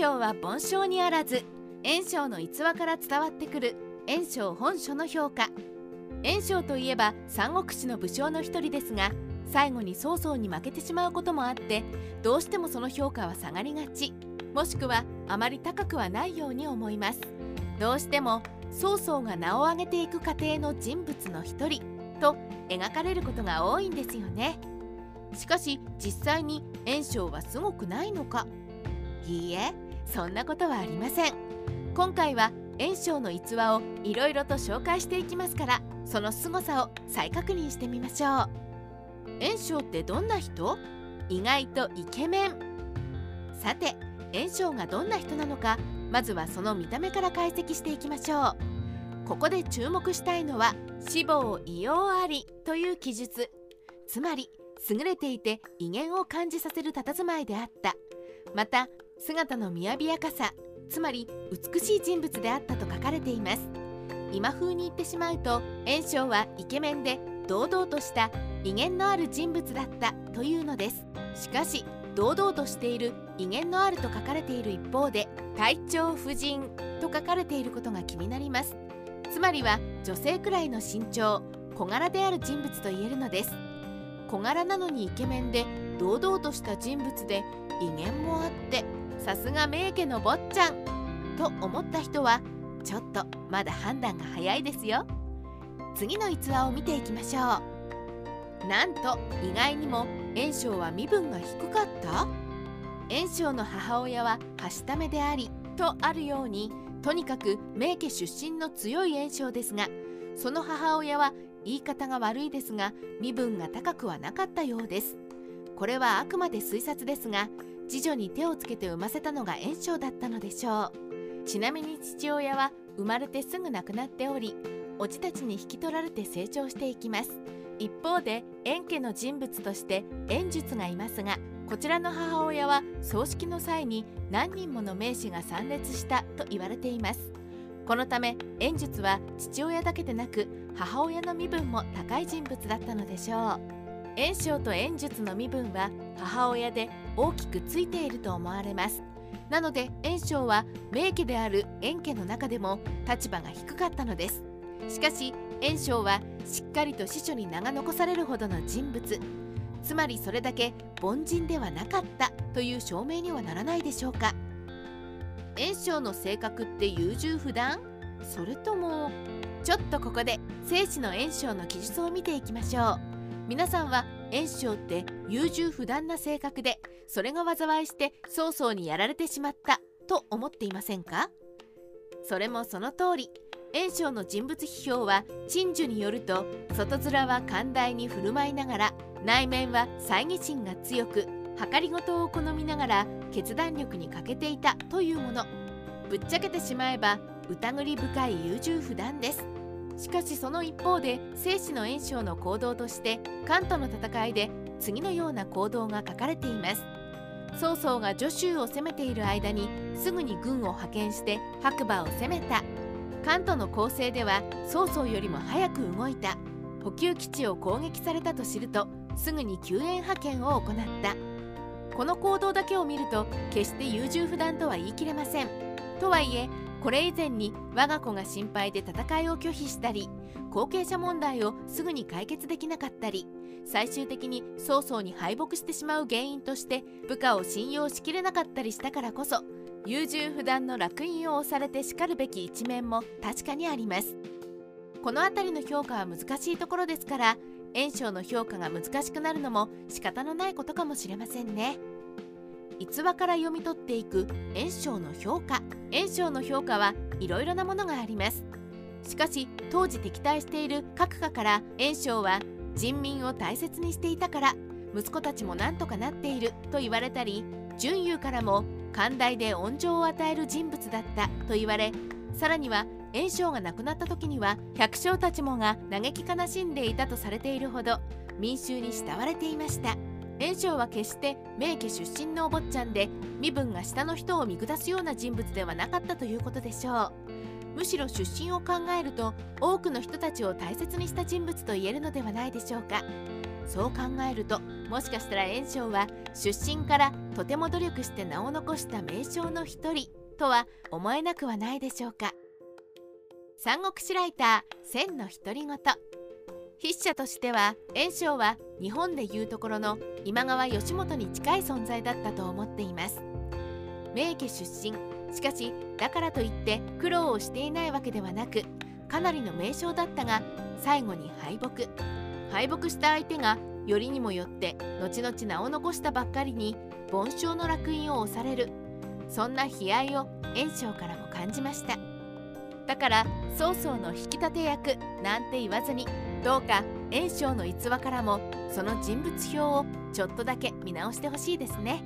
章は凡章にあらず炎章の逸話から伝わってくる炎章本書の評価。炎章といえば三国志の武将の一人ですが最後に曹操に負けてしまうこともあってどうしてもその評価は下がりがちもしくはあまり高くはないように思います。どうしても曹操が名を上げていく過程の人物の一人と描かれることが多いんですよね。しかし実際に炎章はすごくないのか？いいえそんなことはありません。今回は炎章の逸話をいろいろと紹介していきますからその凄さを再確認してみましょう。炎章ってどんな人？意外とイケメン。さて炎章がどんな人なのかまずはその見た目から解析していきましょう。ここで注目したいのは死亡異様ありという記述。つまり優れていて威厳を感じさせる佇まいであった。また姿の雅やかさつまり美しい人物であったと書かれています。今風に言ってしまうと炎章はイケメンで堂々とした威厳のある人物だったというのです。しかし堂々としている威厳のあると書かれている一方で体調不人と書かれていることが気になります。つまりは女性くらいの身長小柄である人物と言えるのです。小柄なのにイケメンで堂々とした人物で威厳もあってさすが名家の坊ちゃん。と思った人はちょっとまだ判断が早いですよ。次の逸話を見ていきましょう。なんと意外にも炎章は身分が低かった？炎章の母親ははしためでありとあるようにとにかく名家出身の強い炎章ですがその母親は言い方が悪いですが身分が高くはなかったようです。これはあくまで推察ですが次女に手をつけて産ませたのが炎章だったのでしょう。ちなみに父親は生まれてすぐ亡くなっておりおじたちに引き取られて成長していきます。一方で円家の人物として円術がいますがこちらの母親は葬式の際に何人もの名士が参列したと言われています。このため円術は父親だけでなく母親の身分も高い人物だったのでしょう。円章と円術の身分は母親で大きくついていると思われます。なので円章は名家である円家の中でも立場が低かったのです。しかし円章はしっかりと司書に名が残されるほどの人物。つまりそれだけ凡人ではなかったという証明にはならないでしょうか。円章の性格って優柔不断？それともちょっとここで生死の円章の記述を見ていきましょう。皆さんは炎章って優柔不断な性格でそれが災いして曹操にやられてしまったと思っていませんか？それもその通り。炎章の人物批評は陳樹によると外面は寛大に振る舞いながら内面は猜疑心が強く計りごとを好みながら決断力に欠けていたというもの。ぶっちゃけてしまえば疑り深い優柔不断です。しかしその一方で生死の炎章の行動として関東の戦いで次のような行動が書かれています。曹操が徐州を攻めている間にすぐに軍を派遣して白馬を攻めた。関東の攻勢では曹操よりも早く動いた。補給基地を攻撃されたと知るとすぐに救援派遣を行った。この行動だけを見ると決して優柔不断とは言い切れません。とはいえこれ以前に我が子が心配で戦いを拒否したり後継者問題をすぐに解決できなかったり最終的に曹操に敗北してしまう原因として部下を信用しきれなかったりしたからこそ優柔不断の烙印を押されてしかるべき一面も確かにあります。この辺りの評価は難しいところですから炎章の評価が難しくなるのも仕方のないことかもしれませんね。逸話から読み取っていく炎章の評価。炎章の評価はいろいろなものがあります。しかし当時敵対している各家から炎章は人民を大切にしていたから息子たちも何とかなっていると言われたり準優からも寛大で恩情を与える人物だったと言われさらには炎章が亡くなった時には百姓たちもが嘆き悲しんでいたとされているほど民衆に慕われていました。炎章は決して名家出身のお坊ちゃんで身分が下の人を見下すような人物ではなかったということでしょう。むしろ出身を考えると多くの人たちを大切にした人物と言えるのではないでしょうか。そう考えるともしかしたら炎章は出身からとても努力して名を残した名将の一人とは思えなくはないでしょうか。三国志ライター千の独り言。筆者としては炎章は日本でいうところの今川義元に近い存在だったと思っています。名家出身。しかしだからといって苦労をしていないわけではなくかなりの名将だったが最後に敗北。敗北した相手がよりにもよって後々名を残したばっかりに凡勝の烙印を押される。そんな悲哀を炎章からも感じました。だから曹操の引き立て役なんて言わずにどうか炎章の逸話からもその人物表をちょっとだけ見直してほしいですね。